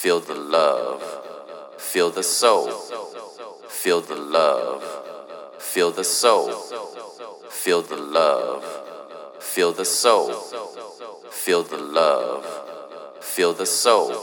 Feel the love. Feel the soul. Feel the love. Feel the soul. Feel the love. Feel the soul. Feel the love. Feel the soul.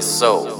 The soul.